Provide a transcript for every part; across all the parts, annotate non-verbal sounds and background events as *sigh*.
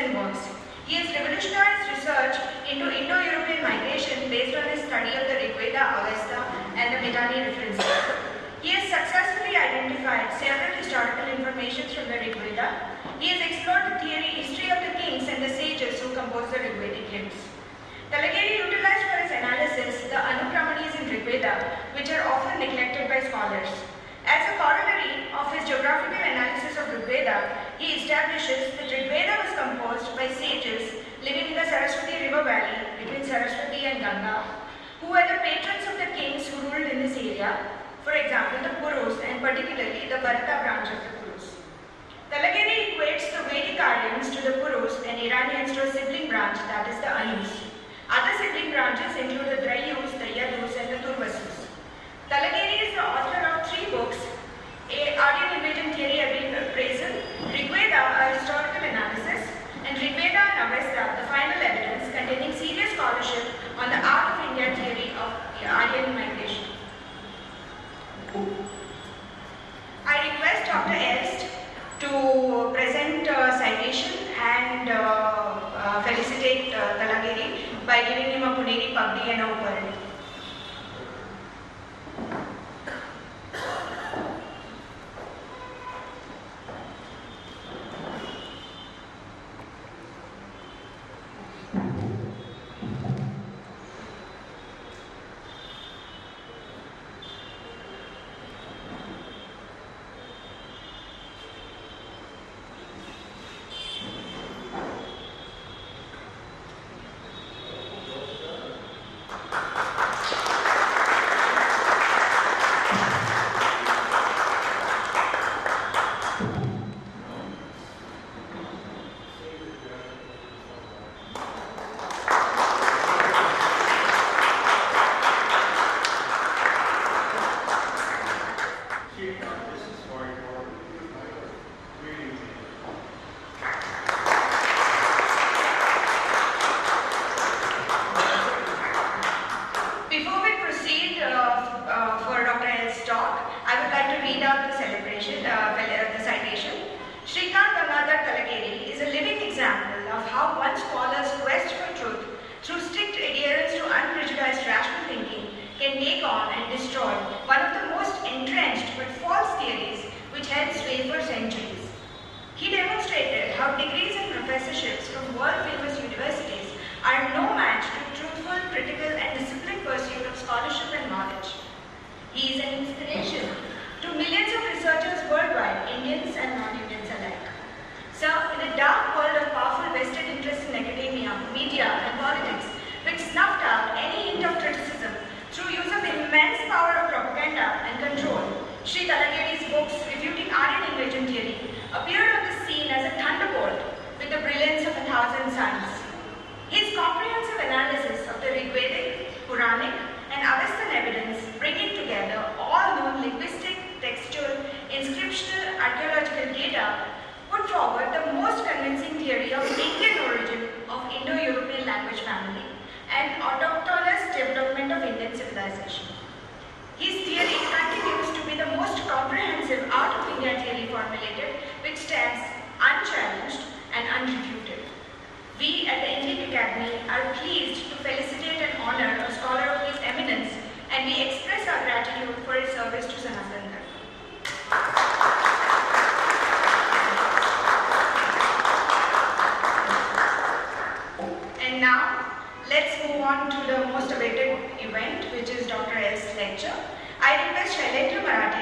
and works. He has revolutionized research into Indo-European migration based on his study of the Rigveda, Avesta, and the Mitanni references. He has successfully identified several historical informations from the Rigveda. He has explored the theory, history of the kings and the sages who composed the Rigvedic hymns. Talageri utilized for his analysis the Anukramanis in Rigveda, which are often neglected by scholars. As a corollary of his geographical analysis of Rigveda, he establishes that Rigveda was composed by sages living in the Saraswati River Valley between Saraswati and Ganga, who were the patrons of the kings who ruled in this area, for example, the Purus and particularly the Bharata branch of the Purus. Talageri equates the Vedic Aryans to the Purus and Iranians to a sibling branch, that is the Anus. Other sibling branches include the Druhyus, the Yadus, and the Turvasus. Talageri is the author of three books, Aryan invasion theory appraisal, Rigveda, a historical analysis, and Rigveda and Avesta, the final evidence containing serious scholarship on the Out of India theory of Aryan migration. I request Dr. Elst to present a citation and uh, uh, felicitate uh, by giving him a Puneri Pagdi and a. Academy are pleased to felicitate and honor a scholar of his eminence and we express our gratitude for his service to Sanatana. And now, let's move on to the most awaited event, which is Dr. S. lecture. I request Shailendra Marathi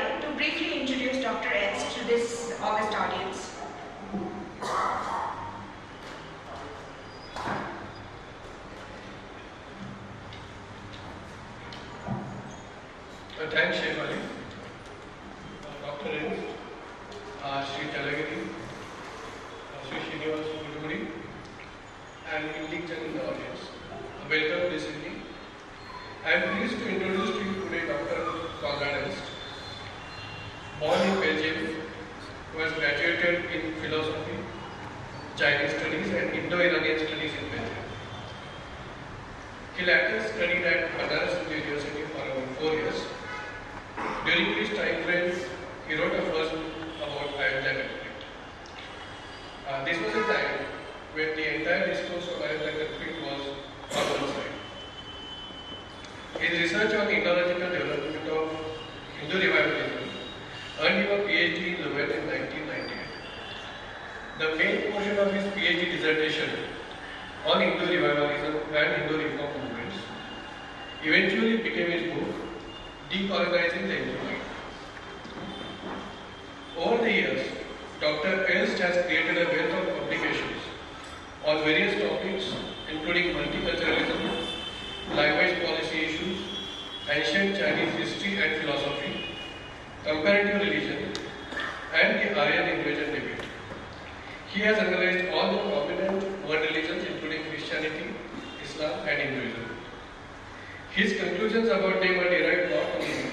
His conclusions about them are derived not only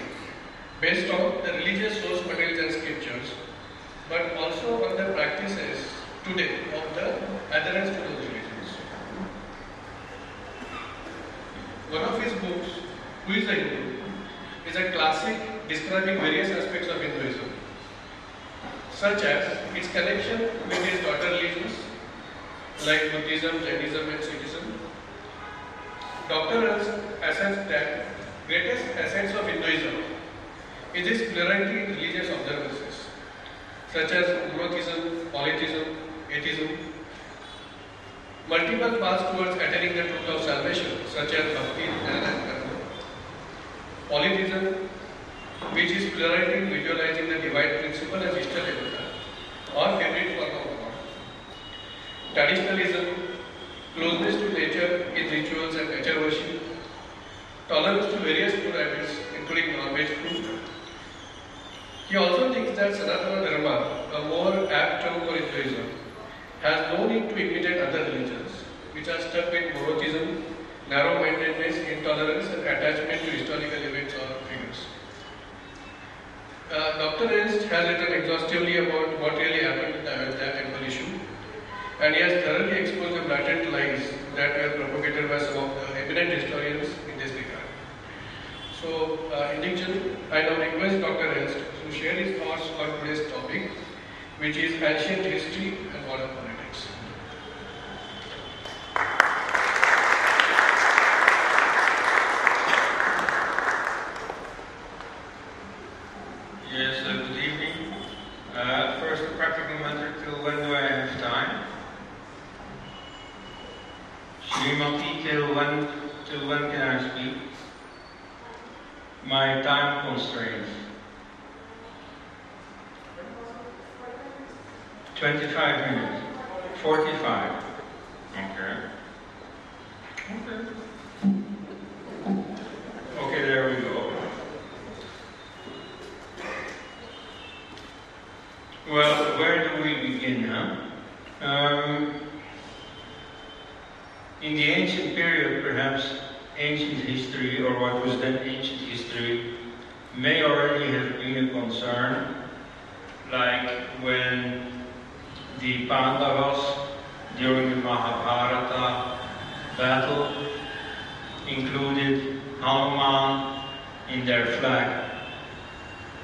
based on the religious source materials and scriptures, but also on the practices today of the adherents to those religions. One of his books, Who is a Hindu, is a classic describing various aspects of Hinduism, such as its connection with its daughter religions like Buddhism, Jainism, and Sikhism. Dr. Elst asserts that greatest essence of Hinduism is its plurality in religious observances, such as monotheism, polytheism, atheism, multiple paths towards attaining the truth of salvation, such as bhakti, and karma. Polytheism, which is plurality in visualizing the divine principle as Ishta Devata, or favorite form of God. Traditionalism, closeness to nature in rituals and nature worship, tolerance to various food including non-veg food. He also thinks that Sanatana Dharma, a more apt term for Hinduism, has no need to imitate other religions, which are stuck with monotheism, narrow-mindedness, intolerance, and attachment to historical events or figures. Uh, Dr. Elst has written exhaustively about what really happened the Ayodhya issue, and he has thoroughly exposed the blatant lies that were propagated by some of the eminent historians in this regard. So, uh, in diction, I now request Dr. Elst to share his thoughts on today's topic, which is ancient history and modern politics. Yes, uh, good evening. Uh, first, a practical matter, till when do I have time? Srimati, till when, till when can I speak? My time constraints. 25 minutes. 45. Okay. Okay. Okay, there we go. Well, where do we begin, huh? Um, in the ancient period, perhaps ancient history, or what was then ancient history, may already have been a concern, like when the Pandavas during the Mahabharata battle included Hanuman in their flag.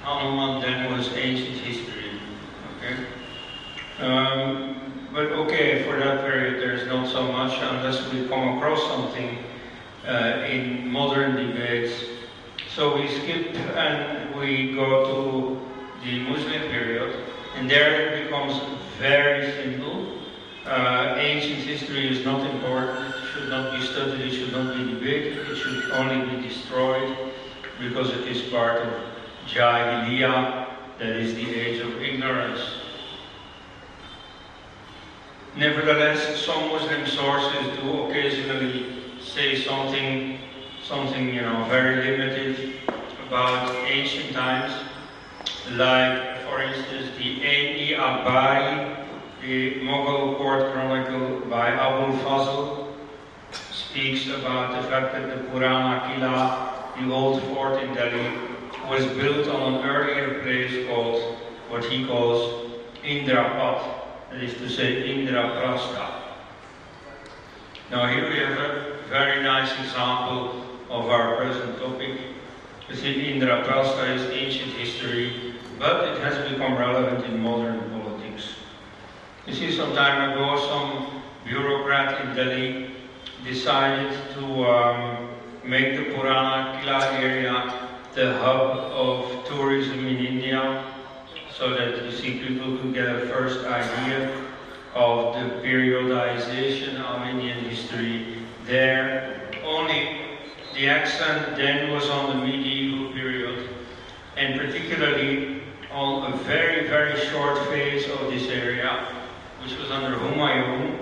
Hanuman then was ancient history. Okay? Um, but okay, for that period there's not so much unless we come across something uh, in modern debates. So we skip and we go to the Muslim period, and there it becomes very simple. Uh, ancient history is not important, it should not be studied, it should not be debated, it should only be destroyed because it is part of Jahiliyyah, that is the age of ignorance. Nevertheless, some Muslim sources do occasionally say something, something you know, very limited about ancient times, like, for instance, the Ain Abari, the Mughal court chronicle by Abul Fazl, speaks about the fact that the Purana Kila, the old fort in Delhi, was built on an earlier place called what he calls Indrapat, that is to say Indra Indraprastha. Now here we have a very nice example of our present topic. You see, Indraprastha is ancient history, but it has become relevant in modern politics. You see, some time ago, some bureaucrat in Delhi decided to um, make the Purana Kila area the hub of tourism in India, so that you see people could get a first idea of the periodization of Indian history there. Only the accent then was on the medieval period, and particularly on a very, very short phase of this area, which was under Humayun,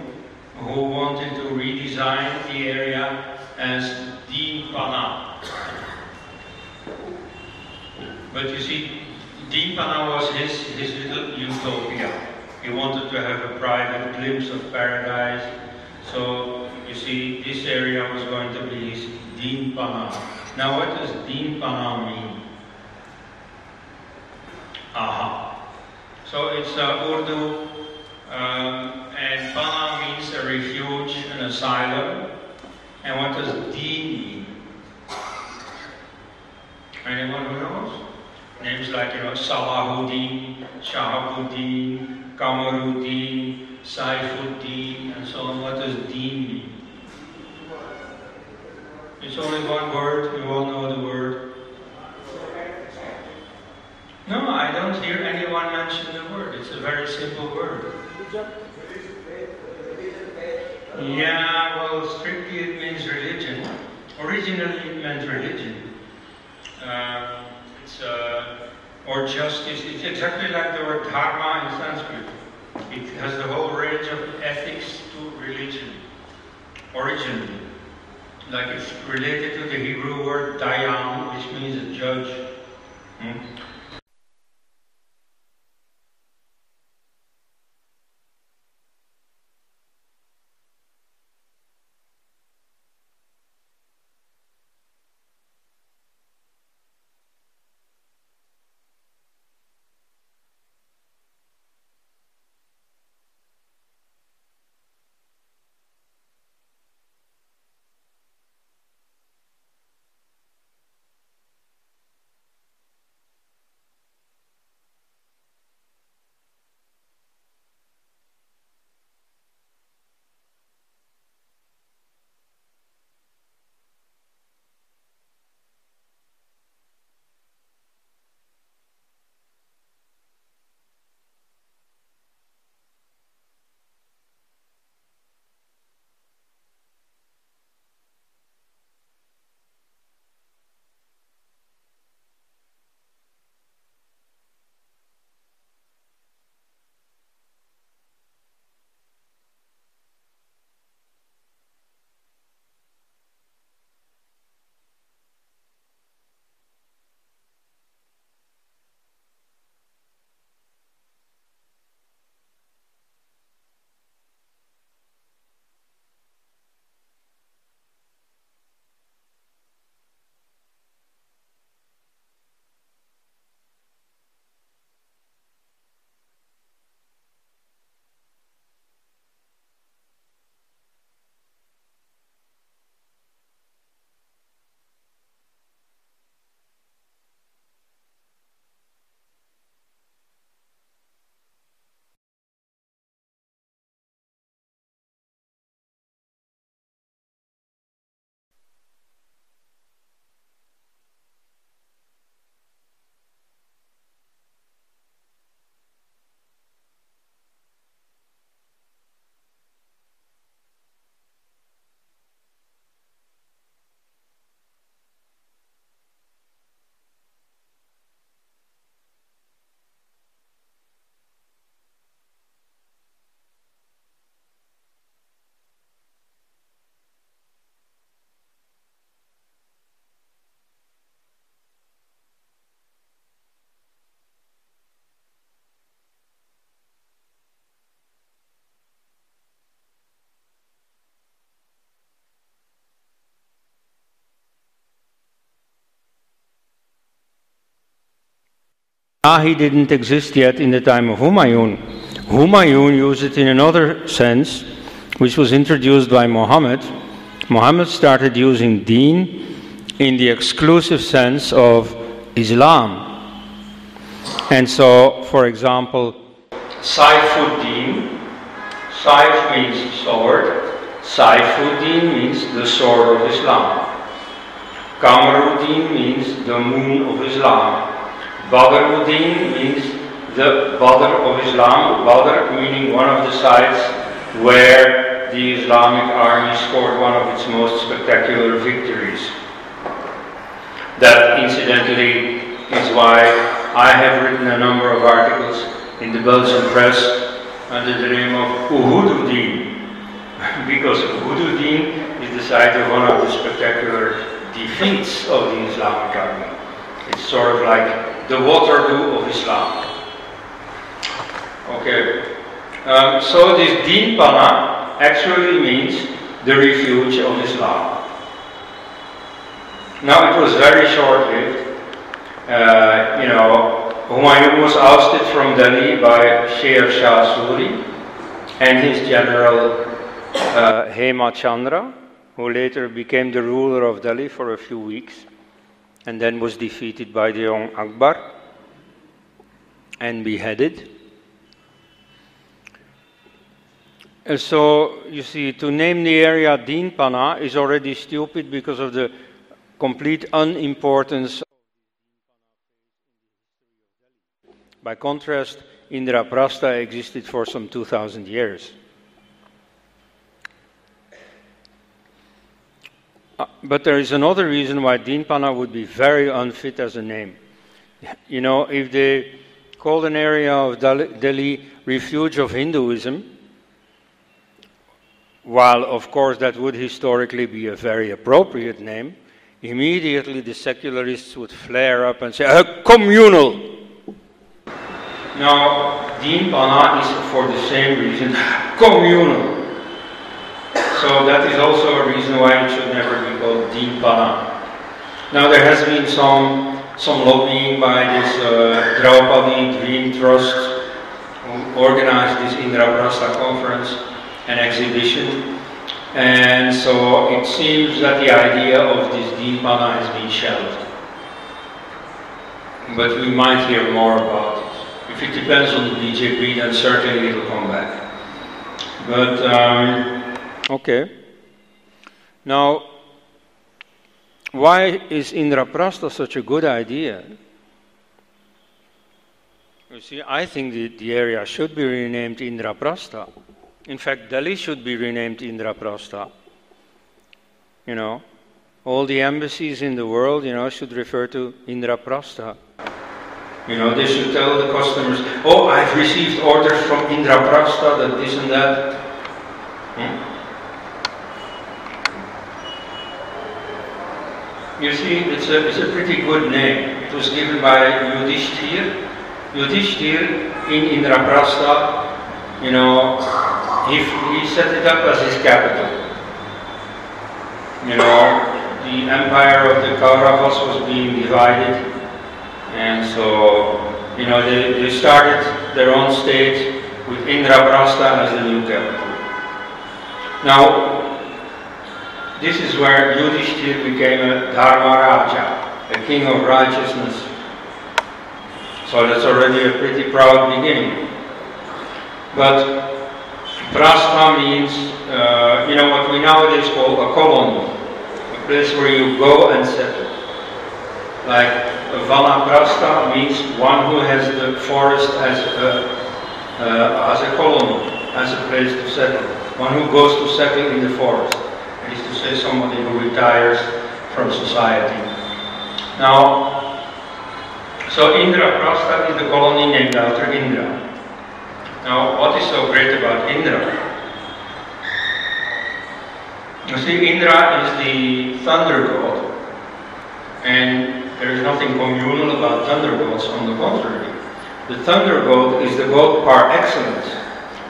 who wanted to redesign the area as the Dinpana. But you see, Dinpana was his, his little utopia. He wanted to have a private glimpse of paradise. So, you see, this area was going to be his Dinpana. Now, what does Dinpana mean? Aha. So, it's uh, Urdu, um, and Pana means a refuge, an asylum. And what does Deen mean? Anyone who knows? Names like, you know, Salahuddin, Shahabuddin, Kamaruddin, Saifuddin, and so on. What does Deen mean? It's only one word, you all know the word. No, I don't hear anyone mention the word. It's a very simple word. Yeah, well, strictly it means religion. Originally it meant religion. Uh, it's, uh, or justice. It's exactly like the word dharma in Sanskrit. It has the whole range of ethics to religion. Originally. Like it's related to the Hebrew word dayan, which means a judge. Hmm? Ilahi didn't exist yet in the time of Humayun. Humayun used it in another sense, which was introduced by Muhammad. Muhammad started using deen in the exclusive sense of Islam. And so, for example, Saifuddin, Saif means sword, Saifuddin means the sword of Islam. Kamaruddin means the moon of Islam. Badruddin means the Badr of Islam. Badr meaning one of the sites where the Islamic army scored one of its most spectacular victories. That incidentally is why I have written a number of articles in the Belgian press under the name of Uhududdin. *laughs* because Uhududdin is the site of one of the spectacular defeats of the Islamic army. It's sort of like the Waterloo of Islam. Okay. Um, so this Din Pana actually means the refuge of Islam. Now it was very short-lived. Uh, you know, Humayun was ousted from Delhi by Sher Shah Suri and his general uh, Hema Chandra, who later became the ruler of Delhi for a few weeks and then was defeated by the young Akbar and beheaded. And so, you see, to name the area Dinpana is already stupid because of the complete unimportance. By contrast, Indraprastha existed for some 2000 years. But there is another reason why Dinpana would be very unfit as a name. You know, if they called an area of Delhi refuge of Hinduism, while of course that would historically be a very appropriate name, immediately the secularists would flare up and say, uh, communal. Now, Dinpana is for the same reason, communal. So that is also a reason why it should never be called Dinpana. Now there has been some some lobbying by this uh, Draupadi Dream Trust who organized this Indraprastha conference and exhibition. And so it seems that the idea of this Dinpana has been shelved. But we might hear more about it. If it depends on the BJP, then certainly it'll come back. But um, Okay. Now, why is Indraprastha such a good idea? You see, I think the, the area should be renamed Indraprastha. In fact, Delhi should be renamed Indraprastha. You know, all the embassies in the world, you know, should refer to Indraprastha. You know, they should tell the customers, oh, I've received orders from Indraprastha that this and that. Hmm? You see, it's a, it's a pretty good name. It was given by Yudhishthir. Yudhishthir in Indraprastha, you know, he, he set it up as his capital. You know, the empire of the Kauravas was being divided, and so, you know, they, they started their own state with Indraprastha as the new capital. Now, this is where Yudhishthir became a Dharma Raja, a king of righteousness. So that's already a pretty proud beginning. But Prastha means, uh, you know, what we nowadays call a colony, a place where you go and settle. Like Vanaprastha means one who has the forest as a, uh, as a colony, as a place to settle. One who goes to settle in the forest say somebody who retires from society. Now, so Indra Prastha is the colony named after Indra. Now, what is so great about Indra? You see, Indra is the thunder god, and there is nothing communal about thunder gods, on the contrary. The thunder god is the god par excellence,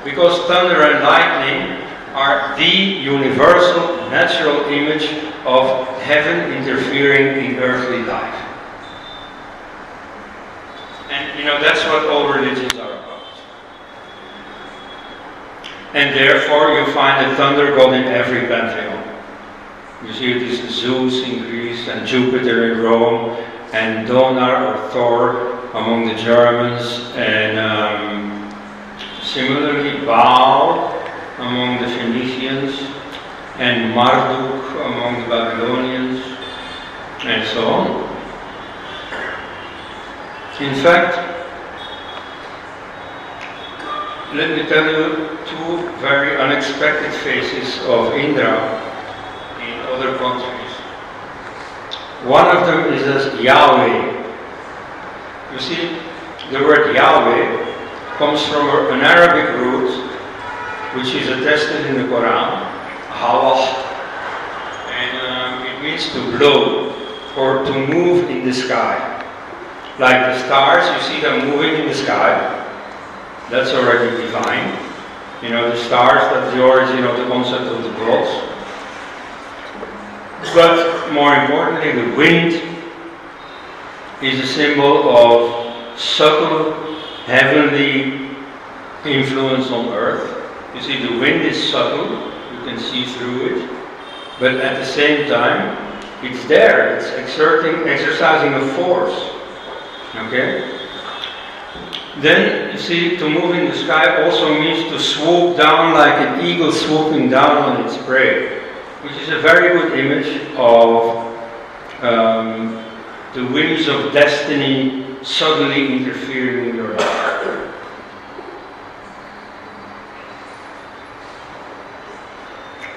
because thunder and lightning are the universal natural image of heaven interfering in earthly life. And you know, that's what all religions are about. And therefore, you find a thunder god in every pantheon. You see, it is Zeus in Greece, and Jupiter in Rome, and Donar or Thor among the Germans, and um, similarly Baal among the Phoenicians, and Marduk among the Babylonians, and so on. In fact, let me tell you two very unexpected faces of Indra in other countries. One of them is as Yahweh. You see, the word Yahweh comes from an Arabic root which is attested in the Quran, Hawa, and um, it means to blow or to move in the sky. Like the stars, you see them moving in the sky. That's already divine. You know, the stars, that's the origin of the concept of the gods. But more importantly, the wind is a symbol of subtle heavenly influence on earth. You see, the wind is subtle, you can see through it, but at the same time, it's there, it's exerting, exercising a force. Okay? Then, you see, to move in the sky also means to swoop down like an eagle swooping down on its prey, which is a very good image of um, the winds of destiny suddenly interfering in your life.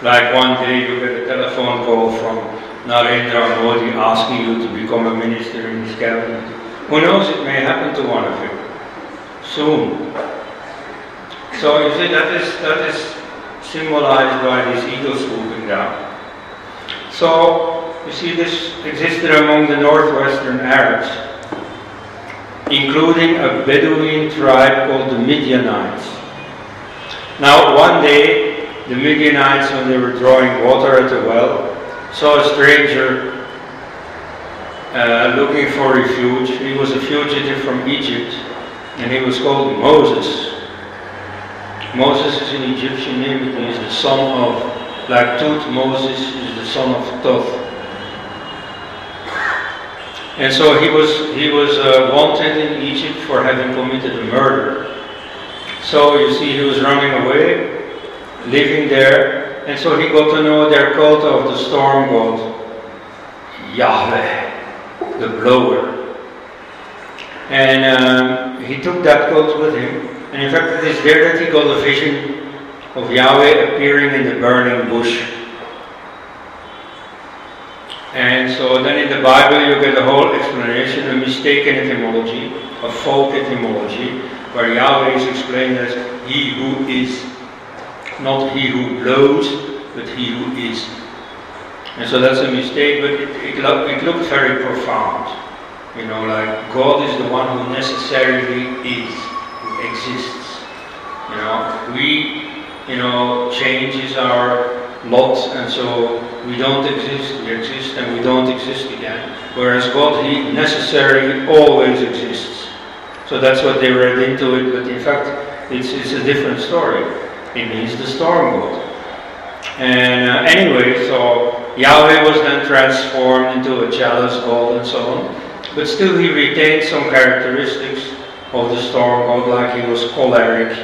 Like one day you get a telephone call from Narendra Modi asking you to become a minister in his cabinet. Who knows, it may happen to one of you soon. So you see, that is, that is symbolized by these eagles swooping down. So you see, this existed among the northwestern Arabs, including a Bedouin tribe called the Midianites. Now, one day, the Midianites, when they were drawing water at a well, saw a stranger uh, looking for refuge. He was a fugitive from Egypt, and he was called Moses. Moses is an Egyptian name, it means the son of, like Tut, Moses is the son of Thoth. And so he was, he was uh, wanted in Egypt for having committed a murder. So you see, he was running away, living there, and so he got to know their cult of the storm god, Yahweh, the blower. And um, he took that cult with him, and in fact, it is there that he got a vision of Yahweh appearing in the burning bush. And so then in the Bible you get a whole explanation, a mistaken etymology, a folk etymology, where Yahweh is explained as He who is, not He who blows, but He who is. And so that's a mistake, but it, it, look, it looked very profound. You know, like God is the one who necessarily is, who exists. You know, we, you know, changes our lot, and so we don't exist, we exist, and we don't exist again. Whereas God, He necessarily always exists. So that's what they read into it, but in fact, it's, it's a different story. It means the storm god. And uh, anyway, so Yahweh was then transformed into a jealous god and so on. But still, he retained some characteristics of the storm god, like he was choleric.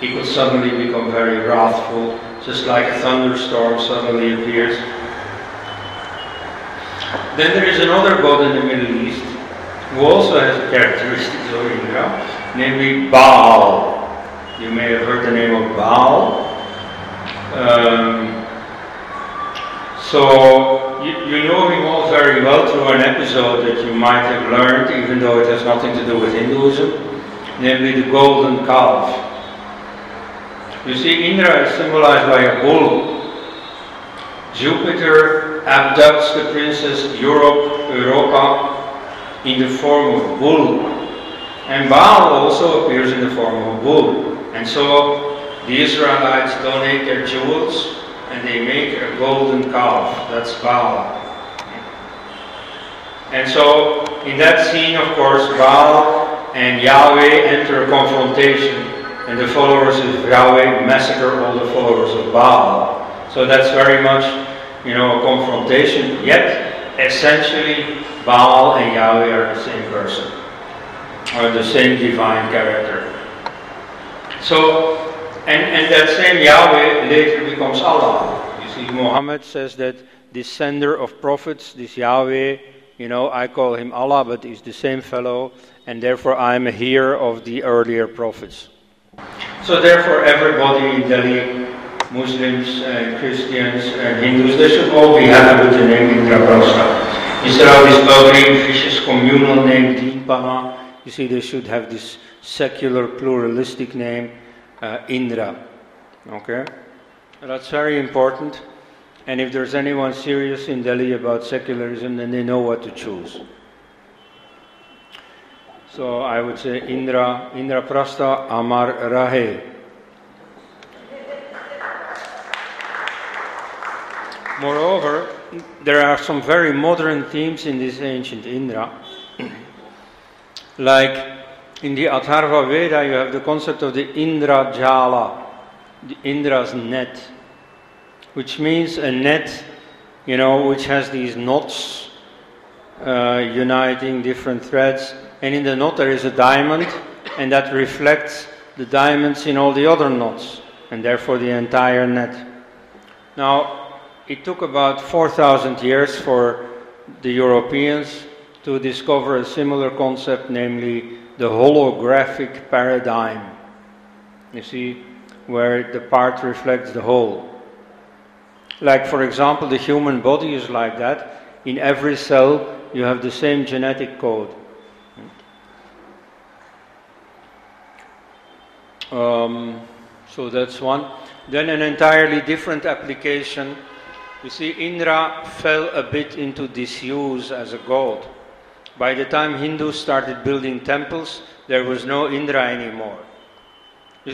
He could suddenly become very wrathful, just like a thunderstorm suddenly appears. Then there is another god in the Middle East who also has characteristics of Indra, namely Baal. You may have heard the name of Baal. Um, so you, you know him all very well through an episode that you might have learned, even though it has nothing to do with Hinduism, namely the golden calf. You see, Indra is symbolized by a bull. Jupiter abducts the princess Europe, Europa in the form of a bull. And Baal also appears in the form of a bull. And so the Israelites donate their jewels and they make a golden calf. That's Baal. And so in that scene, of course, Baal and Yahweh enter a confrontation, and the followers of Yahweh massacre all the followers of Baal. So that's very much, you know, a confrontation. Yet, essentially, Baal and Yahweh are the same person, are the same divine character. So, and, and that same Yahweh later becomes Allah. You see, Muhammad says that this sender of prophets, this Yahweh, you know, I call him Allah, but he's the same fellow, and therefore I'm a hearer of the earlier prophets. So therefore, everybody in Delhi, Muslims and Christians and Hindus, they should all be happy with the name Indraprastha. Instead of this ugly, vicious communal name Dinpana, you see, they should have this secular, pluralistic name, uh, Indra. Okay? That's very important. And if there's anyone serious in Delhi about secularism, then they know what to choose. So I would say Indra, Indra Prastha Amar Rahe. Moreover, there are some very modern themes in this ancient Indra. *clears throat* like in the Atharva Veda, you have the concept of the Indra Jala, the Indra's net, which means a net, you know, which has these knots uh, uniting different threads. And in the knot there is a diamond, and that reflects the diamonds in all the other knots, and therefore the entire net. Now, it took about 4,000 years for the Europeans to discover a similar concept, namely the holographic paradigm. You see, where the part reflects the whole. Like, for example, the human body is like that. In every cell, you have the same genetic code. Um, so that's one. Then, an entirely different application. You see, Indra fell a bit into disuse as a god. By the time Hindus started building temples, there was no Indra anymore.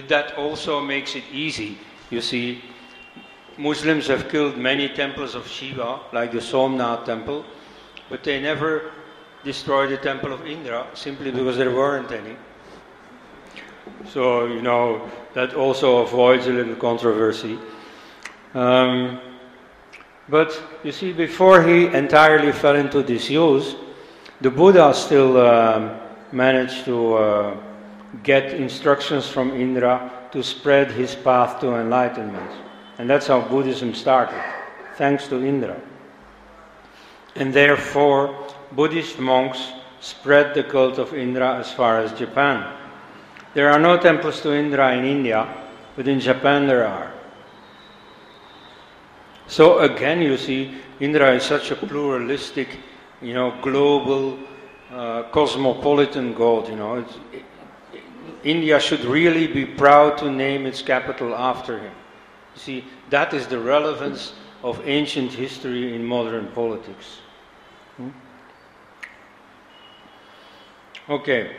That also makes it easy. You see, Muslims have killed many temples of Shiva, like the Somnath temple, but they never destroyed the temple of Indra simply because there weren't any. So, you know, that also avoids a little controversy. Um, but you see, before he entirely fell into disuse, the Buddha still um, managed to uh, get instructions from Indra to spread his path to enlightenment. And that's how Buddhism started, thanks to Indra. And therefore, Buddhist monks spread the cult of Indra as far as Japan. There are no temples to Indra in India, but in Japan there are. So again, you see, Indra is such a pluralistic, you know, global, uh, cosmopolitan god. You know, it, India should really be proud to name its capital after him. You see, that is the relevance of ancient history in modern politics. Hmm? Okay.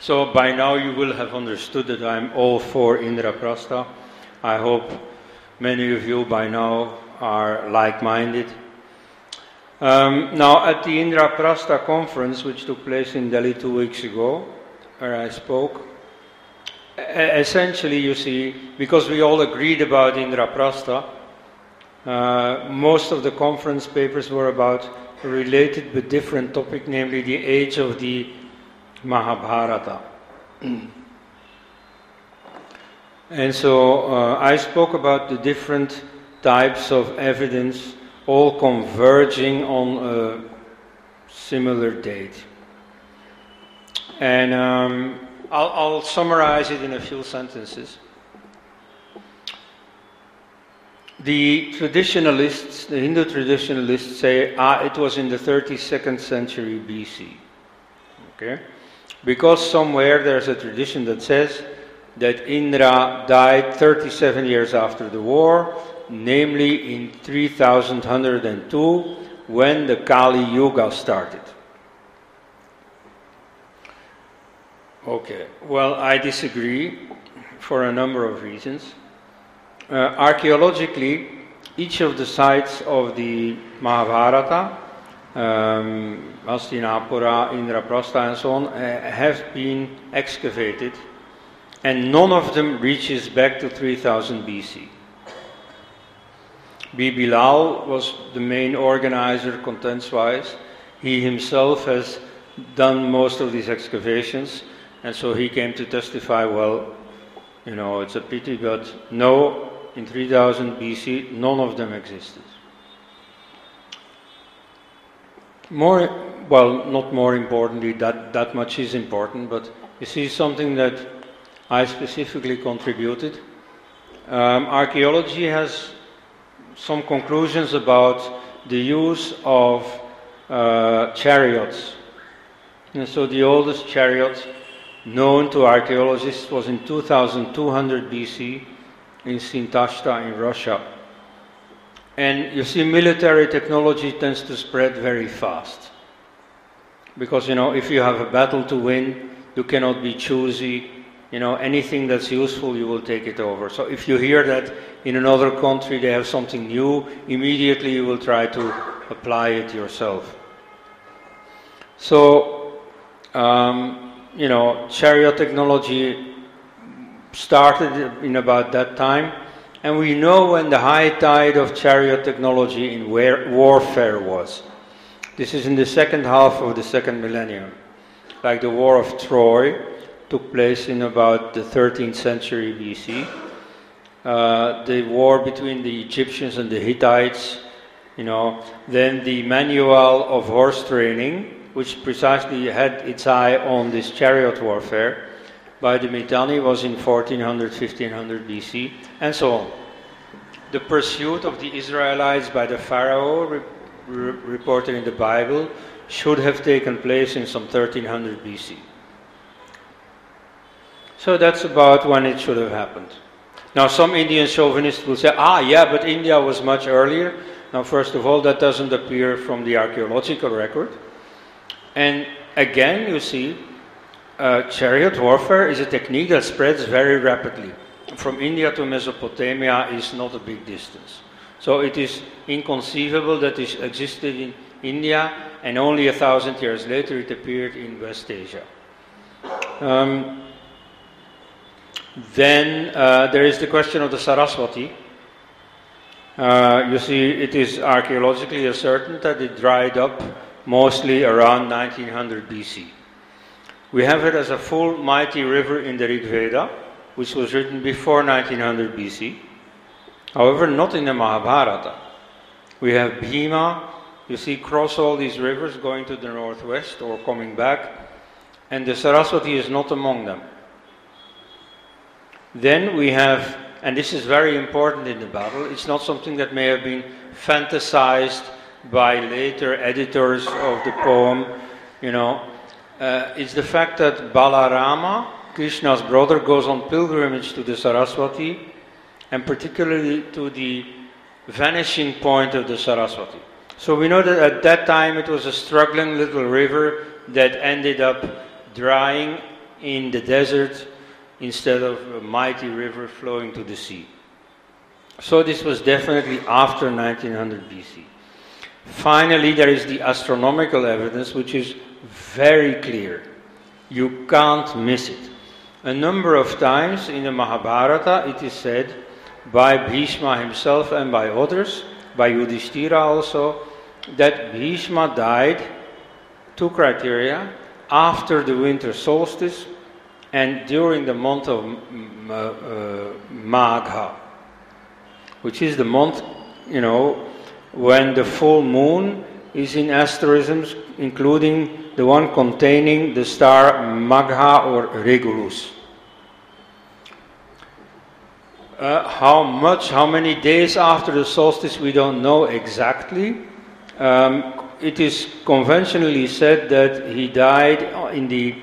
So by now you will have understood that I'm all for Indraprastha. I hope many of you by now are like minded. Um, now, at the Indraprastha conference, which took place in Delhi two weeks ago, where I spoke, essentially, you see, because we all agreed about Indraprastha, uh, most of the conference papers were about related but different topic, namely the age of the Mahabharata. and so uh, I spoke about the different types of evidence, all converging on a similar date. And um, I'll, I'll summarize it in a few sentences. The traditionalists, the Hindu traditionalists say, ah, it was in the 32nd century BC. Okay? Because somewhere there's a tradition that says that Indra died 37 years after the war, namely in 3102, when the Kali Yuga started. Okay, well, I disagree for a number of reasons. Uh, archaeologically, each of the sites of the Mahabharata um, Hastinapura, Indraprastha, and so on, uh, have been excavated, and none of them reaches back to 3000 BC. B. Bilal was the main organizer, contents wise. He himself has done most of these excavations, and so he came to testify well, you know, it's a pity, but no, in 3000 BC, none of them existed. More, well, not more importantly, that, that much is important, but you see something that I specifically contributed. Um, archaeology has some conclusions about the use of uh, chariots. And so the oldest chariot known to archaeologists was in 2200 BC in Sintashta in Russia. And you see, military technology tends to spread very fast. Because, you know, if you have a battle to win, you cannot be choosy. You know, anything that's useful, you will take it over. So if you hear that in another country they have something new, immediately you will try to apply it yourself. So, um, you know, chariot technology started in about that time. And we know when the high tide of chariot technology in warfare was. This is in the second half of the second millennium. Like the War of Troy took place in about the 13th century BC. Uh, the war between the Egyptians and the Hittites, you know, then the manual of horse training, which precisely had its eye on this chariot warfare by the Mitanni was in 1400, 1500 BC, and so on. The pursuit of the Israelites by the Pharaoh, re- re- reported in the Bible, should have taken place in some 1300 BC. So that's about when it should have happened. Now, some Indian chauvinists will say, ah, yeah, but India was much earlier. Now, first of all, that doesn't appear from the archaeological record. And again, you see, uh, chariot warfare is a technique that spreads very rapidly. From India to Mesopotamia is not a big distance. So it is inconceivable that it existed in India, and only a thousand years later it appeared in West Asia. Um, then uh, there is the question of the Saraswati. Uh, you see, it is archaeologically ascertained that it dried up mostly around 1900 BC. We have it as a full mighty river in the Rig Veda, which was written before 1900 BC. However, not in the Mahabharata. We have Bhima, you see, cross all these rivers going to the northwest or coming back, and the Saraswati is not among them. Then we have, and this is very important in the battle, it's not something that may have been fantasized by later editors of the poem, you know, uh, it's the fact that Balarama, Krishna's brother, goes on pilgrimage to the Saraswati, and particularly to the vanishing point of the Saraswati. So we know that at that time it was a struggling little river that ended up drying in the desert instead of a mighty river flowing to the sea. So this was definitely after 1900 BC. Finally, there is the astronomical evidence, which is very clear. You can't miss it. A number of times in the Mahabharata it is said by Bhishma himself and by others, by Yudhishthira also, that Bhishma died, two criteria, after the winter solstice and during the month of uh, Magha, which is the month, you know, when the full moon is in asterisms, including the one containing the star Magha or Regulus. Uh, how much, how many days after the solstice, we don't know exactly. Um, it is conventionally said that he died in the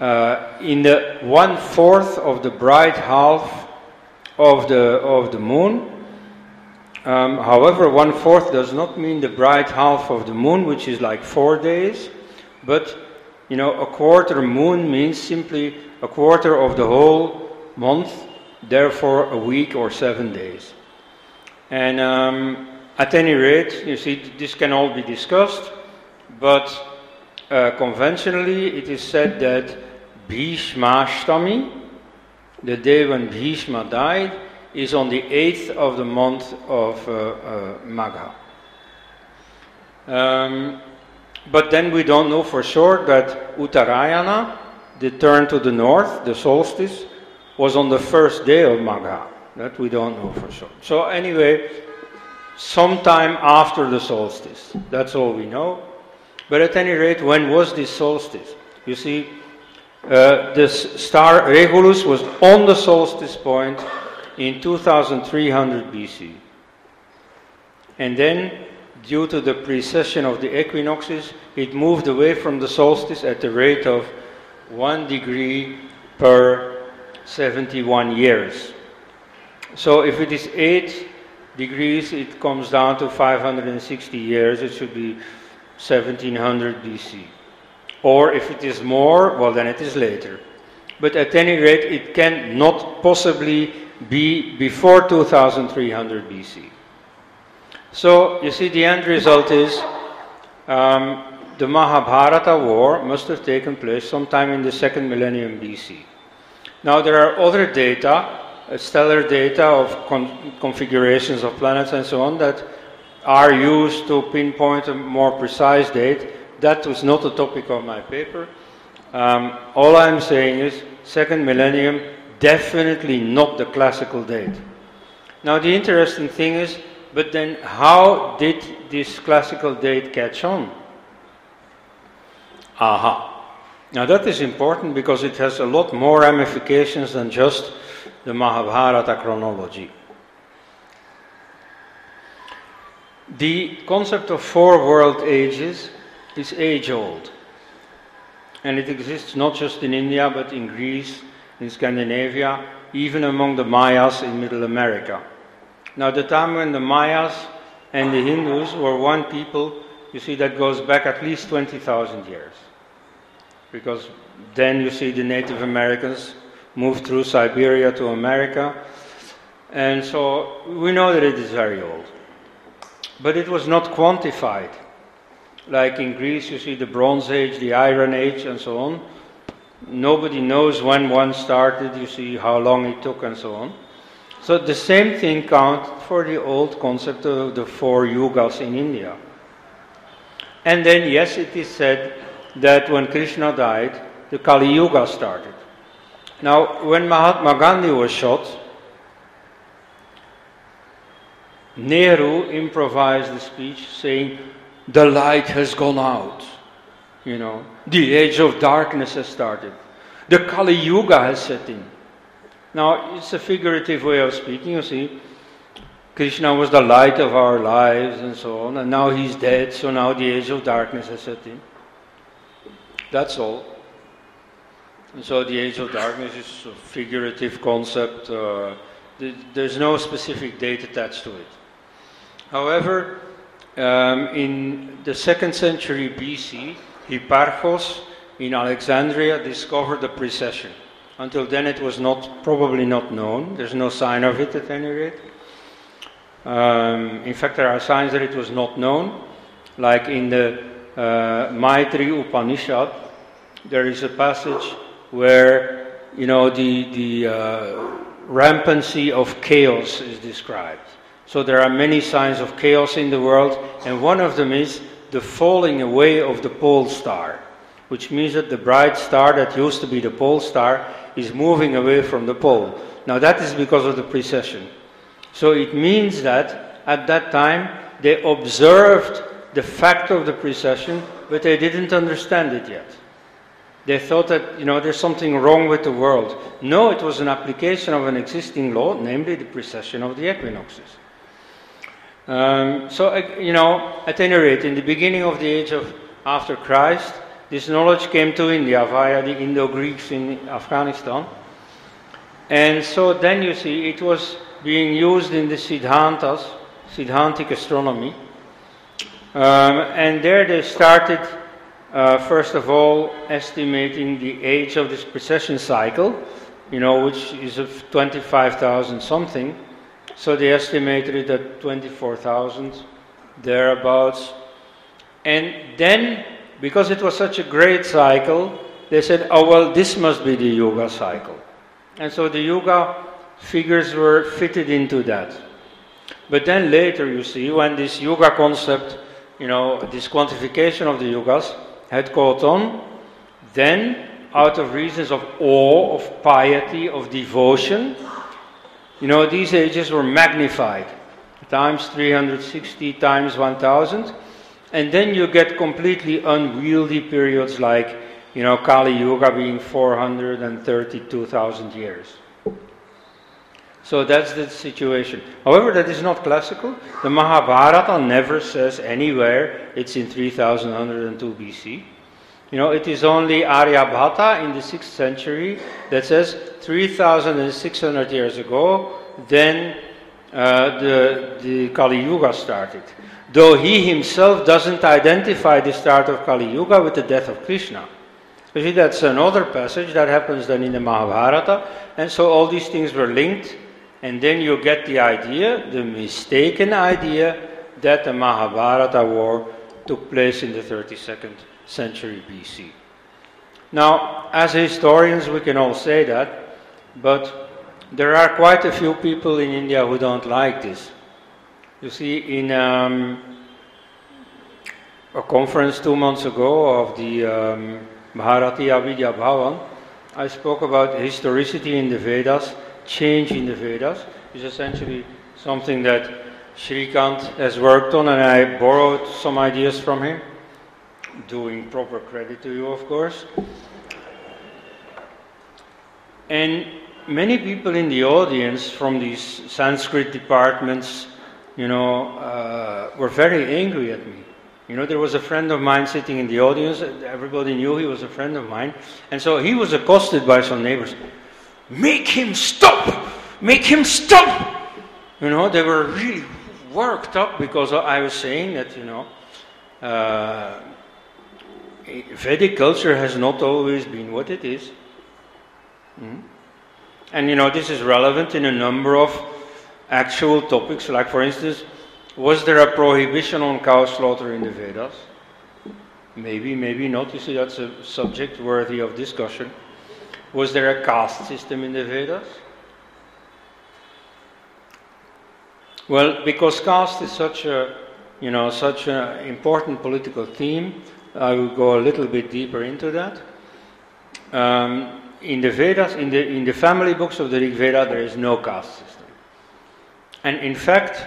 uh, in the one fourth of the bright half of the of the moon. Um, however, one fourth does not mean the bright half of the moon, which is like four days. But, you know, a quarter moon means simply a quarter of the whole month, therefore a week or seven days. And um, at any rate, you see, this can all be discussed. but uh, conventionally it is said that Bhishmashtami, the day when Bhishma died, is on the 8th of the month of uh, uh, Magha. Um, but then we don't know for sure that Uttarayana, the turn to the north, the solstice, was on the first day of Magha. That we don't know for sure. So, anyway, sometime after the solstice. That's all we know. But at any rate, when was this solstice? You see, uh, the star Regulus was on the solstice point in 2300 BC. And then, due to the precession of the equinoxes, it moved away from the solstice at the rate of one degree per 71 years. So, if it is 8 degrees, it comes down to 560 years. It should be 1700 BC. Or if it is more, well, then it is later. But at any rate, it can not possibly be before 2300 BC. So, you see, the end result is um, the Mahabharata war must have taken place sometime in the second millennium BC. Now, there are other data, uh, stellar data of con- configurations of planets and so on, that are used to pinpoint a more precise date. That was not the topic of my paper. Um, all I'm saying is, second millennium, definitely not the classical date. Now, the interesting thing is, but then how did this classical date catch on? Aha. Now, that is important because it has a lot more ramifications than just the Mahabharata chronology. The concept of four world ages is age old. And it exists not just in India, but in Greece, in Scandinavia, even among the Mayas in Middle America. Now, the time when the Mayas and the Hindus were one people, you see, that goes back at least 20,000 years. Because then you see the Native Americans moved through Siberia to America. And so we know that it is very old. But it was not quantified. Like in Greece, you see the Bronze Age, the Iron Age, and so on. Nobody knows when one started, you see how long it took, and so on. So the same thing counts for the old concept of the four yugas in India. And then, yes, it is said that when Krishna died, the Kali Yuga started. Now, when Mahatma Gandhi was shot, Nehru improvised the speech saying, The light has gone out. You know, the age of darkness has started. The Kali Yuga has set in. Now, it's a figurative way of speaking, you see. Krishna was the light of our lives and so on, and now he's dead, so now the age of darkness has set in. That's all. And so the age of darkness is a figurative concept. Uh, there's no specific date attached to it. However, um, in the second century BC, Hipparchus in Alexandria discovered the precession. Until then, it was not probably not known. There's no sign of it at any rate. Um, in fact, there are signs that it was not known, like in the uh, Maitri Upanishad. There is a passage where you know the the uh, rampancy of chaos is described. So there are many signs of chaos in the world, and one of them is the falling away of the pole star, which means that the bright star that used to be the pole star is moving away from the pole. Now that is because of the precession. So it means that at that time they observed the fact of the precession, but they didn't understand it yet. They thought that, you know, there's something wrong with the world. No, it was an application of an existing law, namely the precession of the equinoxes. Um, so, you know, at any rate, in the beginning of the age of after Christ, this knowledge came to India via the Indo Greeks in Afghanistan. And so then you see it was being used in the Siddhantas, Siddhantic astronomy. Um, and there they started, uh, first of all, estimating the age of this precession cycle, you know, which is of 25,000 something. So they estimated it at 24,000, thereabouts. And then, because it was such a great cycle, they said, oh, well, this must be the Yuga cycle. And so the Yuga figures were fitted into that. But then later, you see, when this Yuga concept, you know, this quantification of the Yugas had caught on, then, out of reasons of awe, of piety, of devotion, you know, these ages were magnified. Times 360 times 1000 and then you get completely unwieldy periods like you know kali yuga being 432,000 years. So that's the situation. However that is not classical. The mahabharata never says anywhere it's in 3102 bc you know it is only aryabhata in the 6th century that says 3600 years ago then uh, the, the Kali Yuga started. Though he himself doesn't identify the start of Kali Yuga with the death of Krishna. You see, that's another passage that happens then in the Mahabharata, and so all these things were linked, and then you get the idea, the mistaken idea, that the Mahabharata war took place in the 32nd century BC. Now, as historians, we can all say that, but there are quite a few people in India who don't like this. You see, in um, a conference two months ago of the um, Bharatiya Vidya Bhavan, I spoke about historicity in the Vedas, change in the Vedas. is essentially something that Shrikant has worked on, and I borrowed some ideas from him, doing proper credit to you, of course. And many people in the audience from these Sanskrit departments, you know, uh, were very angry at me. You know, there was a friend of mine sitting in the audience. Everybody knew he was a friend of mine. And so he was accosted by some neighbors. Make him stop! Make him stop! You know, they were really worked up because I was saying that, you know, uh, Vedic culture has not always been what it is. Mm-hmm. And you know, this is relevant in a number of actual topics, like for instance, was there a prohibition on cow slaughter in the Vedas? Maybe, maybe not. You see, that's a subject worthy of discussion. Was there a caste system in the Vedas? Well, because caste is such a, you know, such an important political theme, I will go a little bit deeper into that. Um, in the Vedas, in the, in the family books of the Rig Veda, there is no caste system. And in fact,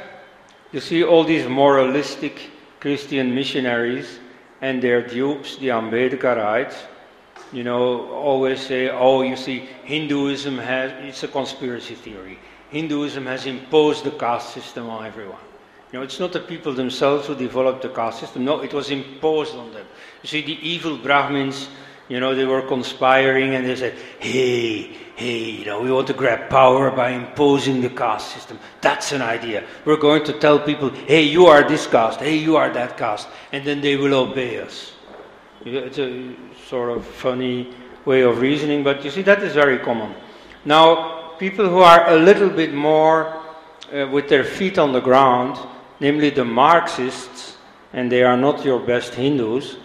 you see all these moralistic Christian missionaries and their dupes, the Ambedkarites, you know, always say, oh, you see, Hinduism has, it's a conspiracy theory. Hinduism has imposed the caste system on everyone. You know, it's not the people themselves who developed the caste system. No, it was imposed on them. You see, the evil Brahmins you know, they were conspiring and they said, hey, hey, you know, we want to grab power by imposing the caste system. That's an idea. We're going to tell people, hey, you are this caste, hey, you are that caste, and then they will obey us. It's a sort of funny way of reasoning, but you see, that is very common. Now, people who are a little bit more uh, with their feet on the ground, namely the Marxists, and they are not your best Hindus,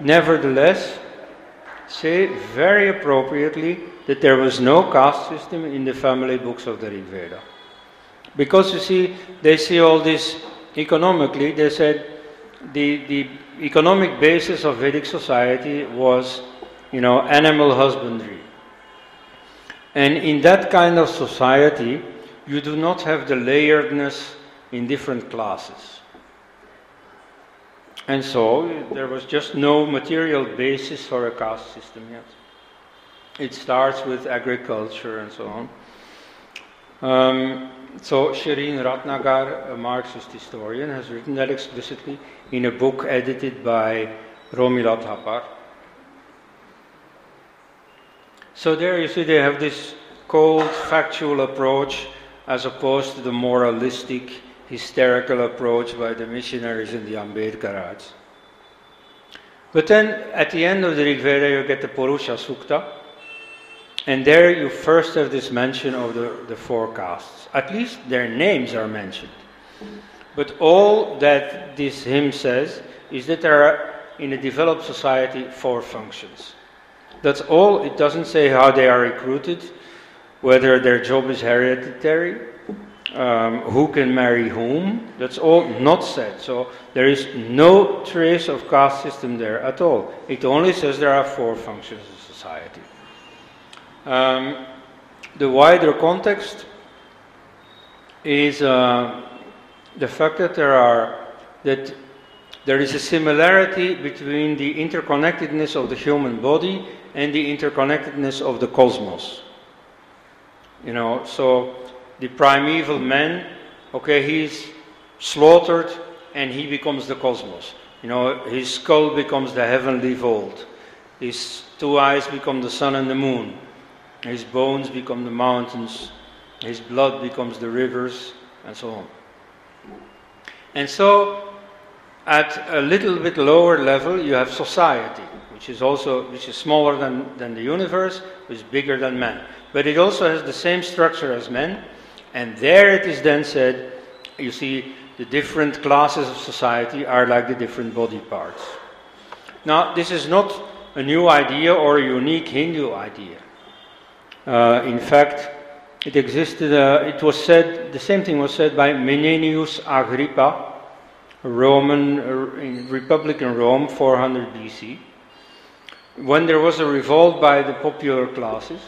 nevertheless, say very appropriately that there was no caste system in the family books of the Rig Veda. Because you see, they see all this economically, they said the, the economic basis of Vedic society was, you know, animal husbandry. And in that kind of society, you do not have the layeredness in different classes. And so there was just no material basis for a caste system yet. It starts with agriculture and so on. Um, so Shereen Ratnagar, a Marxist historian, has written that explicitly in a book edited by Romila Thapar. So there you see they have this cold, factual approach as opposed to the moralistic hysterical approach by the missionaries in the Ambedkarites. But then at the end of the Rig Veda, you get the Purusha Sukta, and there you first have this mention of the, the four castes. At least their names are mentioned. But all that this hymn says is that there are, in a developed society, four functions. That's all. It doesn't say how they are recruited, whether their job is hereditary, um, who can marry whom. That's all not said. So there is no trace of caste system there at all. It only says there are four functions of society. Um, the wider context is uh, the fact that there are that there is a similarity between the interconnectedness of the human body and the interconnectedness of the cosmos. You know, so the primeval man, okay, he's slaughtered and he becomes the cosmos. You know, his skull becomes the heavenly vault. His two eyes become the sun and the moon. His bones become the mountains. His blood becomes the rivers, and so on. And so, at a little bit lower level, you have society, which is also which is smaller than, than the universe, which is bigger than man. But it also has the same structure as man, and there it is then said, you see, the different classes of society are like the different body parts. Now, this is not a new idea or a unique Hindu idea. Uh, in fact, it existed, uh, it was said, the same thing was said by Menenius Agrippa, a Roman uh, in Republic in Rome, 400 BC, when there was a revolt by the popular classes.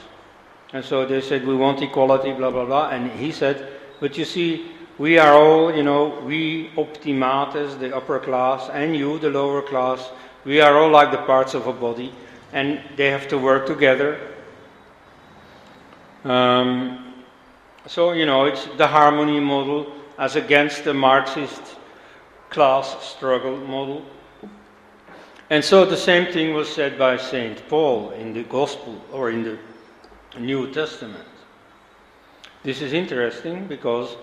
And so they said, we want equality, blah, blah, blah. And he said, but you see, we are all, you know, we optimates, the upper class, and you, the lower class, we are all like the parts of a body, and they have to work together. Um, so, you know, it's the harmony model as against the Marxist class struggle model. And so the same thing was said by St. Paul in the Gospel or in the New Testament. This is interesting because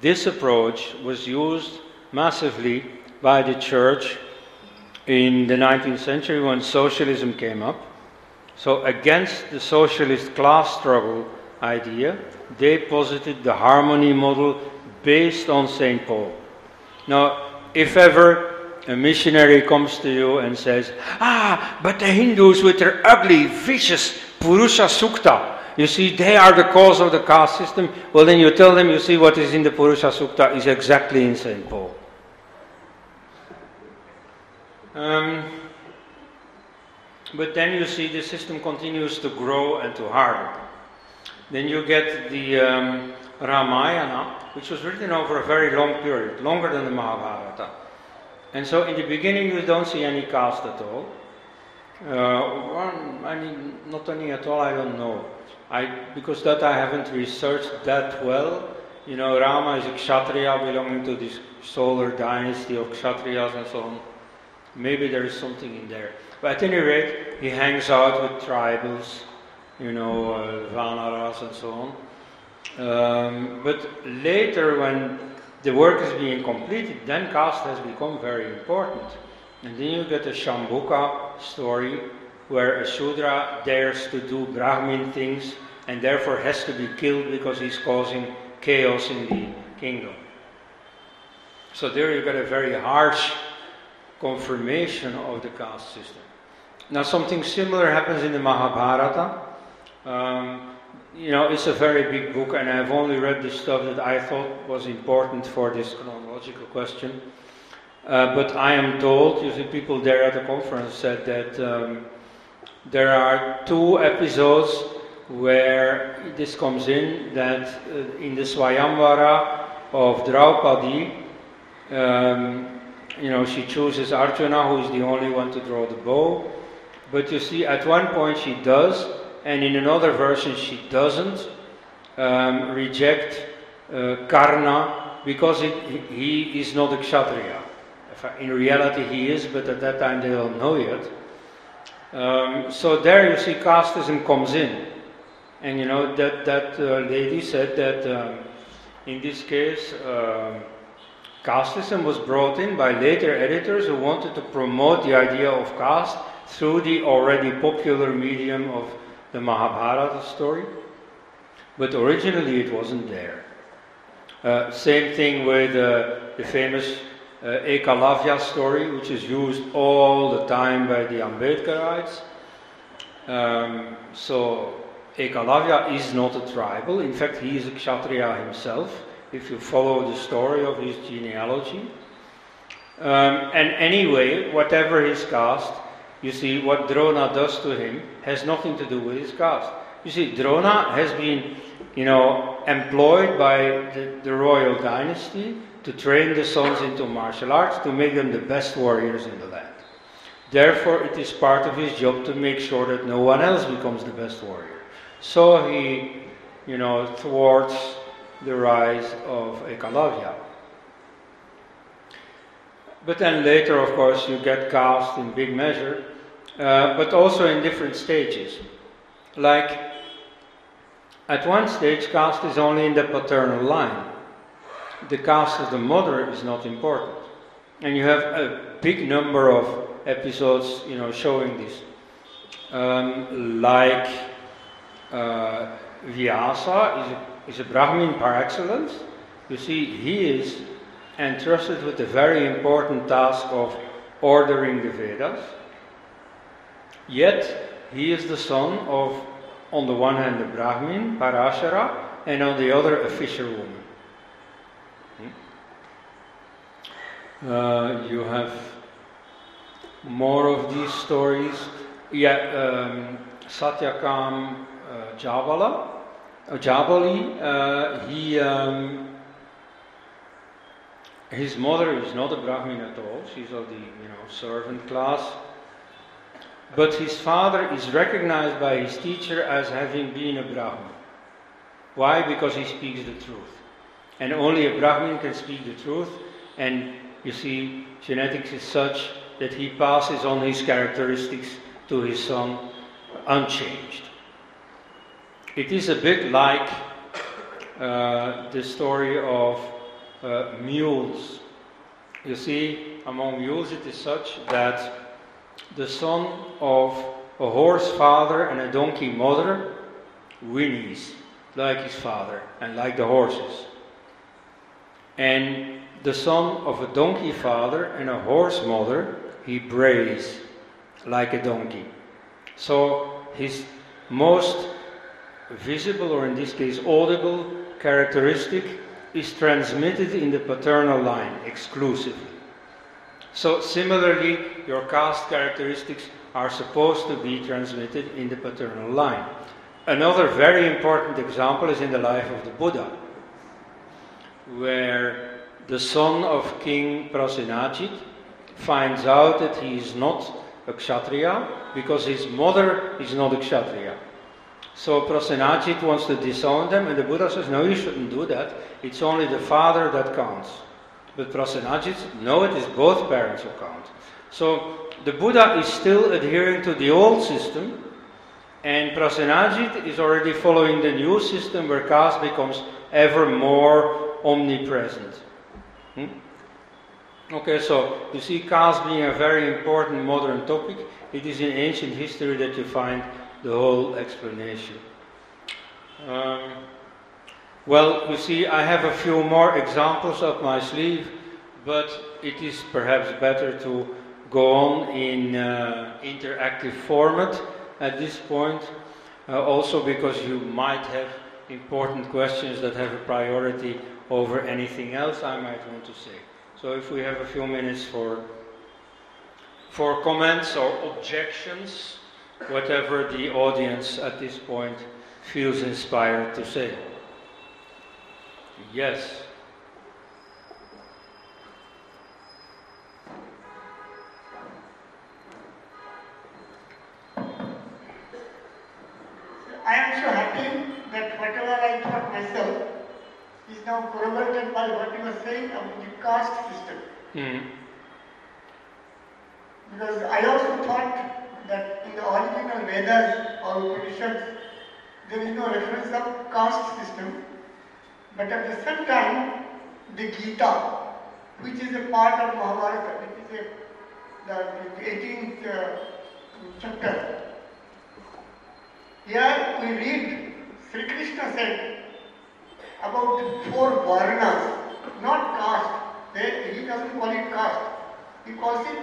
this approach was used massively by the church in the 19th century when socialism came up. So, against the socialist class struggle idea, they posited the harmony model based on St. Paul. Now, if ever a missionary comes to you and says, Ah, but the Hindus with their ugly, vicious Purusha Sukta, you see, they are the cause of the caste system. Well, then you tell them, you see, what is in the Purusha Sukta is exactly in St. Paul. Um, but then you see the system continues to grow and to harden. Then you get the um, Ramayana, which was written over a very long period, longer than the Mahabharata. And so in the beginning you don't see any caste at all. Uh, I mean, not any at all, I don't know. I, because that I haven't researched that well. You know, Rama is a Kshatriya belonging to this solar dynasty of Kshatriyas and so on. Maybe there is something in there. But at any rate, he hangs out with tribals you know, uh, Vanaras and so on. Um, but later, when the work is being completed, then caste has become very important. And then you get a Shambuka story where a Sudra dares to do Brahmin things and therefore has to be killed because he's causing chaos in the kingdom. So there you get a very harsh confirmation of the caste system. Now, something similar happens in the Mahabharata. Um, you know, it's a very big book, and I've only read the stuff that I thought was important for this chronological question. Uh, but I am told, you see, people there at the conference said that um, there are two episodes where this comes in that uh, in the Swayamvara of Draupadi, um, you know, she chooses Arjuna, who is the only one to draw the bow. But you see, at one point she does, and in another version she doesn't um, reject uh, Karna because it, he is not a Kshatriya. In reality, he is, but at that time they don't know yet. Um, so there you see casteism comes in. And you know, that, that uh, lady said that um, in this case, uh, casteism was brought in by later editors who wanted to promote the idea of caste through the already popular medium of the Mahabharata story, but originally it wasn't there. Uh, same thing with uh, the famous uh, Ekalavya story, which is used all the time by the Ambedkarites. Um, so Ekalavya is not a tribal. In fact, he is a Kshatriya himself, if you follow the story of his genealogy. Um, and anyway, whatever his caste, you see, what Drona does to him has nothing to do with his caste. You see, Drona has been, you know, employed by the, the royal dynasty to train the sons into martial arts to make them the best warriors in the land. Therefore, it is part of his job to make sure that no one else becomes the best warrior. So he, you know, thwarts the rise of Ekalavya. But then later, of course, you get caste in big measure, uh, but also in different stages. Like, at one stage, caste is only in the paternal line. The caste of the mother is not important. And you have a big number of episodes, you know, showing this. Um, like uh, Vyasa is a, is a Brahmin par excellence. You see, he is entrusted with the very important task of ordering the Vedas. Yet, he is the son of, on the one hand, a Brahmin, Parashara, and on the other, a fisherwoman. Uh, you have more of these stories. Yeah, um, Satyakam uh, Jabala, uh, Jabali, uh, he. Um, his mother is not a Brahmin at all, she's of the you know, servant class. But his father is recognized by his teacher as having been a Brahmin. Why? Because he speaks the truth. And only a Brahmin can speak the truth. And you see, genetics is such that he passes on his characteristics to his son unchanged. It is a bit like uh, the story of uh, mules. You see, among mules it is such that the son of a horse father and a donkey mother whinnies like his father and like the horses. And the son of a donkey father and a horse mother, he brays like a donkey. So his most visible, or in this case audible, characteristic is transmitted in the paternal line exclusively. So, similarly, your caste characteristics are supposed to be transmitted in the paternal line. Another very important example is in the life of the Buddha, where the son of King Prasenajit finds out that he is not a Kshatriya because his mother is not a Kshatriya. So Prasenajit wants to disown them, and the Buddha says, No, you shouldn't do that. It's only the father that counts. But Prasenajit, no, it is both parents who count. So the Buddha is still adhering to the old system, and Prasenajit is already following the new system where caste becomes ever more omnipresent. Hmm? Okay, so you see caste being a very important modern topic. It is in ancient history that you find the whole explanation. Um, well, you see, I have a few more examples up my sleeve, but it is perhaps better to go on in uh, interactive format at this point, uh, also because you might have important questions that have a priority over anything else I might want to say. So if we have a few minutes for for comments or objections, whatever the audience at this point feels inspired to say. Yes. What you are saying about the caste system. Mm. Because I also thought that in the original Vedas or Upanishads, there is no reference of caste system. But at the same time, the Gita, which is a part of Mahabharata, which is a, the 18th uh, chapter, here we read Sri Krishna said about the four varnas, not caste. They he doesn't call it caste. He calls it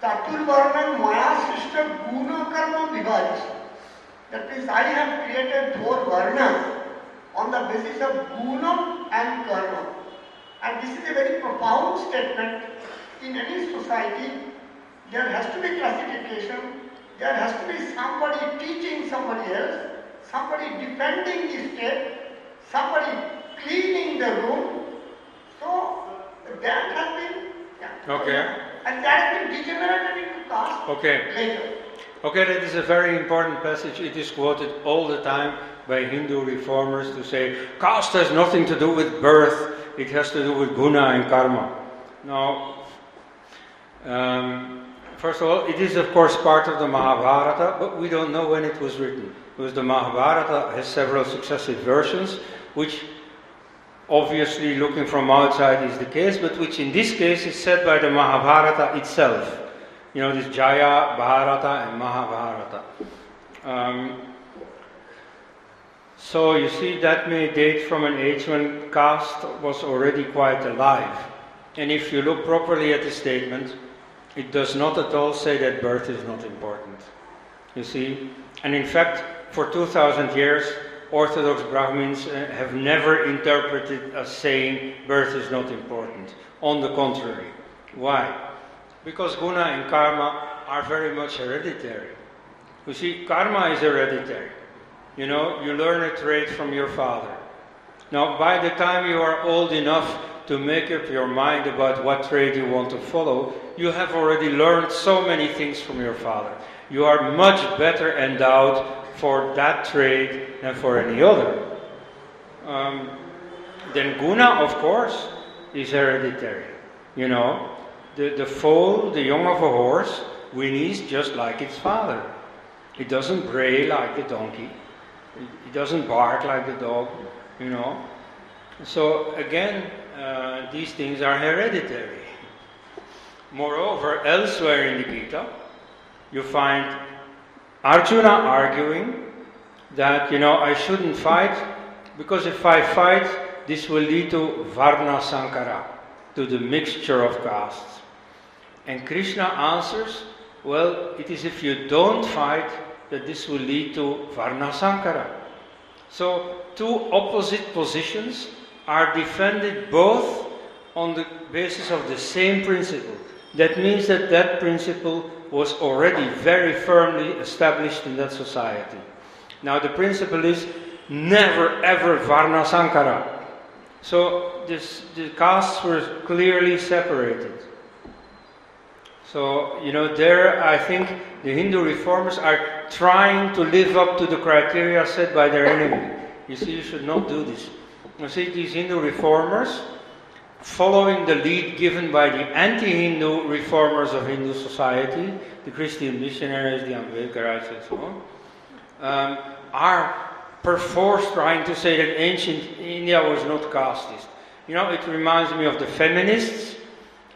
Taturvarnan Maya Srishta Guna Karma Vibhajish. That means I have created four varnas on the basis of guna and karma. And this is a very profound statement. In any society, there has to be classification, there has to be somebody teaching somebody else, somebody defending the state, somebody cleaning the room. So that has been, yeah. Okay. and that has been degenerated into caste Okay. later. Okay, that is a very important passage. It is quoted all the time by Hindu reformers to say caste has nothing to do with birth, it has to do with guna and karma. Now, um, first of all, it is of course part of the Mahabharata, but we don't know when it was written. Because the Mahabharata has several successive versions, which obviously looking from outside is the case, but which in this case is said by the Mahabharata itself. You know, this Jaya, Bharata, and Mahabharata. Um, so you see, that may date from an age when caste was already quite alive. And if you look properly at the statement, it does not at all say that birth is not important. You see? And in fact, for 2000 years, Orthodox Brahmins uh, have never interpreted as saying birth is not important. On the contrary. Why? Because guna and karma are very much hereditary. You see, karma is hereditary. You know, you learn a trait from your father. Now, by the time you are old enough to make up your mind about what trade you want to follow, you have already learned so many things from your father. You are much better endowed for that trade than for any other. Um, then guna, of course, is hereditary. You know, the, the foal, the young of a horse, whinnies just like its father. It doesn't bray like the donkey. It doesn't bark like the dog, you know. So again, uh, these things are hereditary. Moreover, elsewhere in the Gita, you find Arjuna arguing that, you know, I shouldn't fight because if I fight, this will lead to Varna Sankara, to the mixture of castes. And Krishna answers, well, it is if you don't fight that this will lead to Varna Sankara. So, two opposite positions are defended both on the basis of the same principle. That means that that principle was already very firmly established in that society. Now, the principle is never ever Varna Sankara. So, this, the castes were clearly separated. So, you know, there I think the Hindu reformers are trying to live up to the criteria set by their enemy. You see, you should not do this. You see, these Hindu reformers, following the lead given by the anti Hindu reformers of Hindu society, the Christian missionaries, the Ambedkarites, and so on, um, are perforce trying to say that ancient India was not casteist. You know, it reminds me of the feminists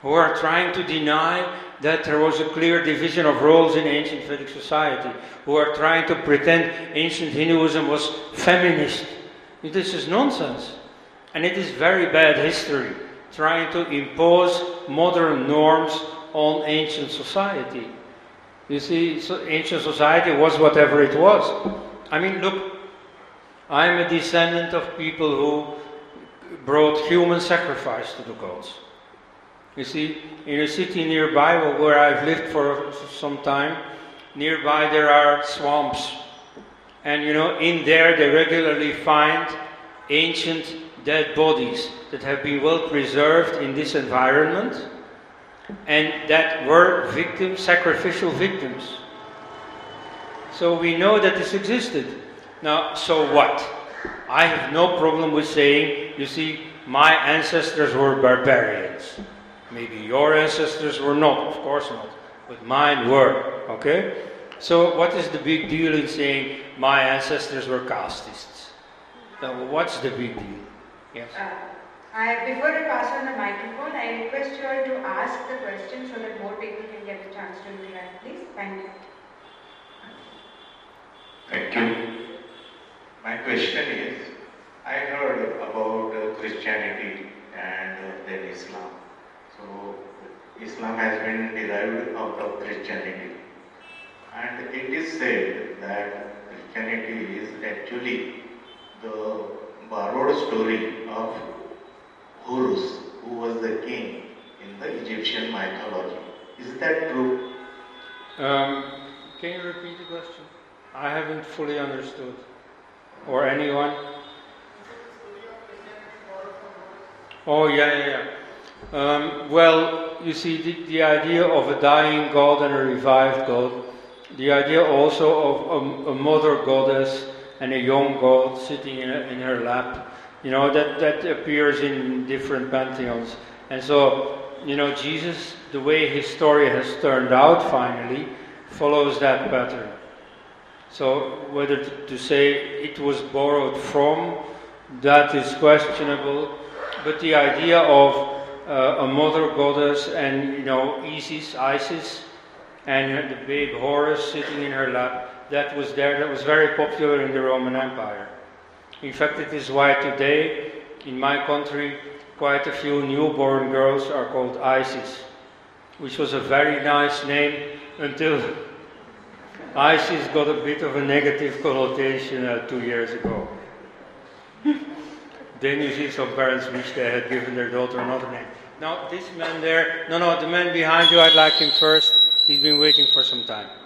who are trying to deny that there was a clear division of roles in ancient Vedic society, who are trying to pretend ancient Hinduism was feminist. This is nonsense. And it is very bad history, trying to impose modern norms on ancient society. You see, so ancient society was whatever it was. I mean, look, I'm a descendant of people who brought human sacrifice to the gods. You see, in a city nearby where I've lived for some time, nearby there are swamps. And you know, in there they regularly find ancient dead bodies that have been well preserved in this environment and that were victims, sacrificial victims. So we know that this existed. Now, so what? I have no problem with saying, you see, my ancestors were barbarians. Maybe your ancestors were not, of course not, but mine were, okay? So, what is the big deal in saying my ancestors were casteists? Now, what's the big deal? Yes. Uh, I, before I pass on the microphone, I request you all to ask the question so that more people can get a chance to interact, please. Thank you. Thank you. My question is, I heard about uh, Christianity and uh, then Islam. So Islam has been derived out of Christianity. And it is said that Christianity is actually the borrowed story of Horus, who was the king in the Egyptian mythology. Is that true? Um, can you repeat the question? I haven't fully understood. Or anyone? Oh, yeah, yeah, yeah. Um, well, you see, the, the idea of a dying god and a revived god, the idea also of a, a mother goddess and a young god sitting in, in her lap, you know, that, that appears in different pantheons. And so, you know, Jesus, the way his story has turned out finally, follows that pattern. So, whether to say it was borrowed from, that is questionable. But the idea of uh, a mother goddess and, you know, Isis, Isis, and the babe Horus sitting in her lap, that was there, that was very popular in the Roman Empire. In fact, it is why today, in my country, quite a few newborn girls are called Isis, which was a very nice name until *laughs* ISIS got a bit of a negative connotation uh, two years ago. *laughs* then you see some parents wish they had given their daughter another name. Now, this man there, no, no, the man behind you, I'd like him first. He's been waiting for some time.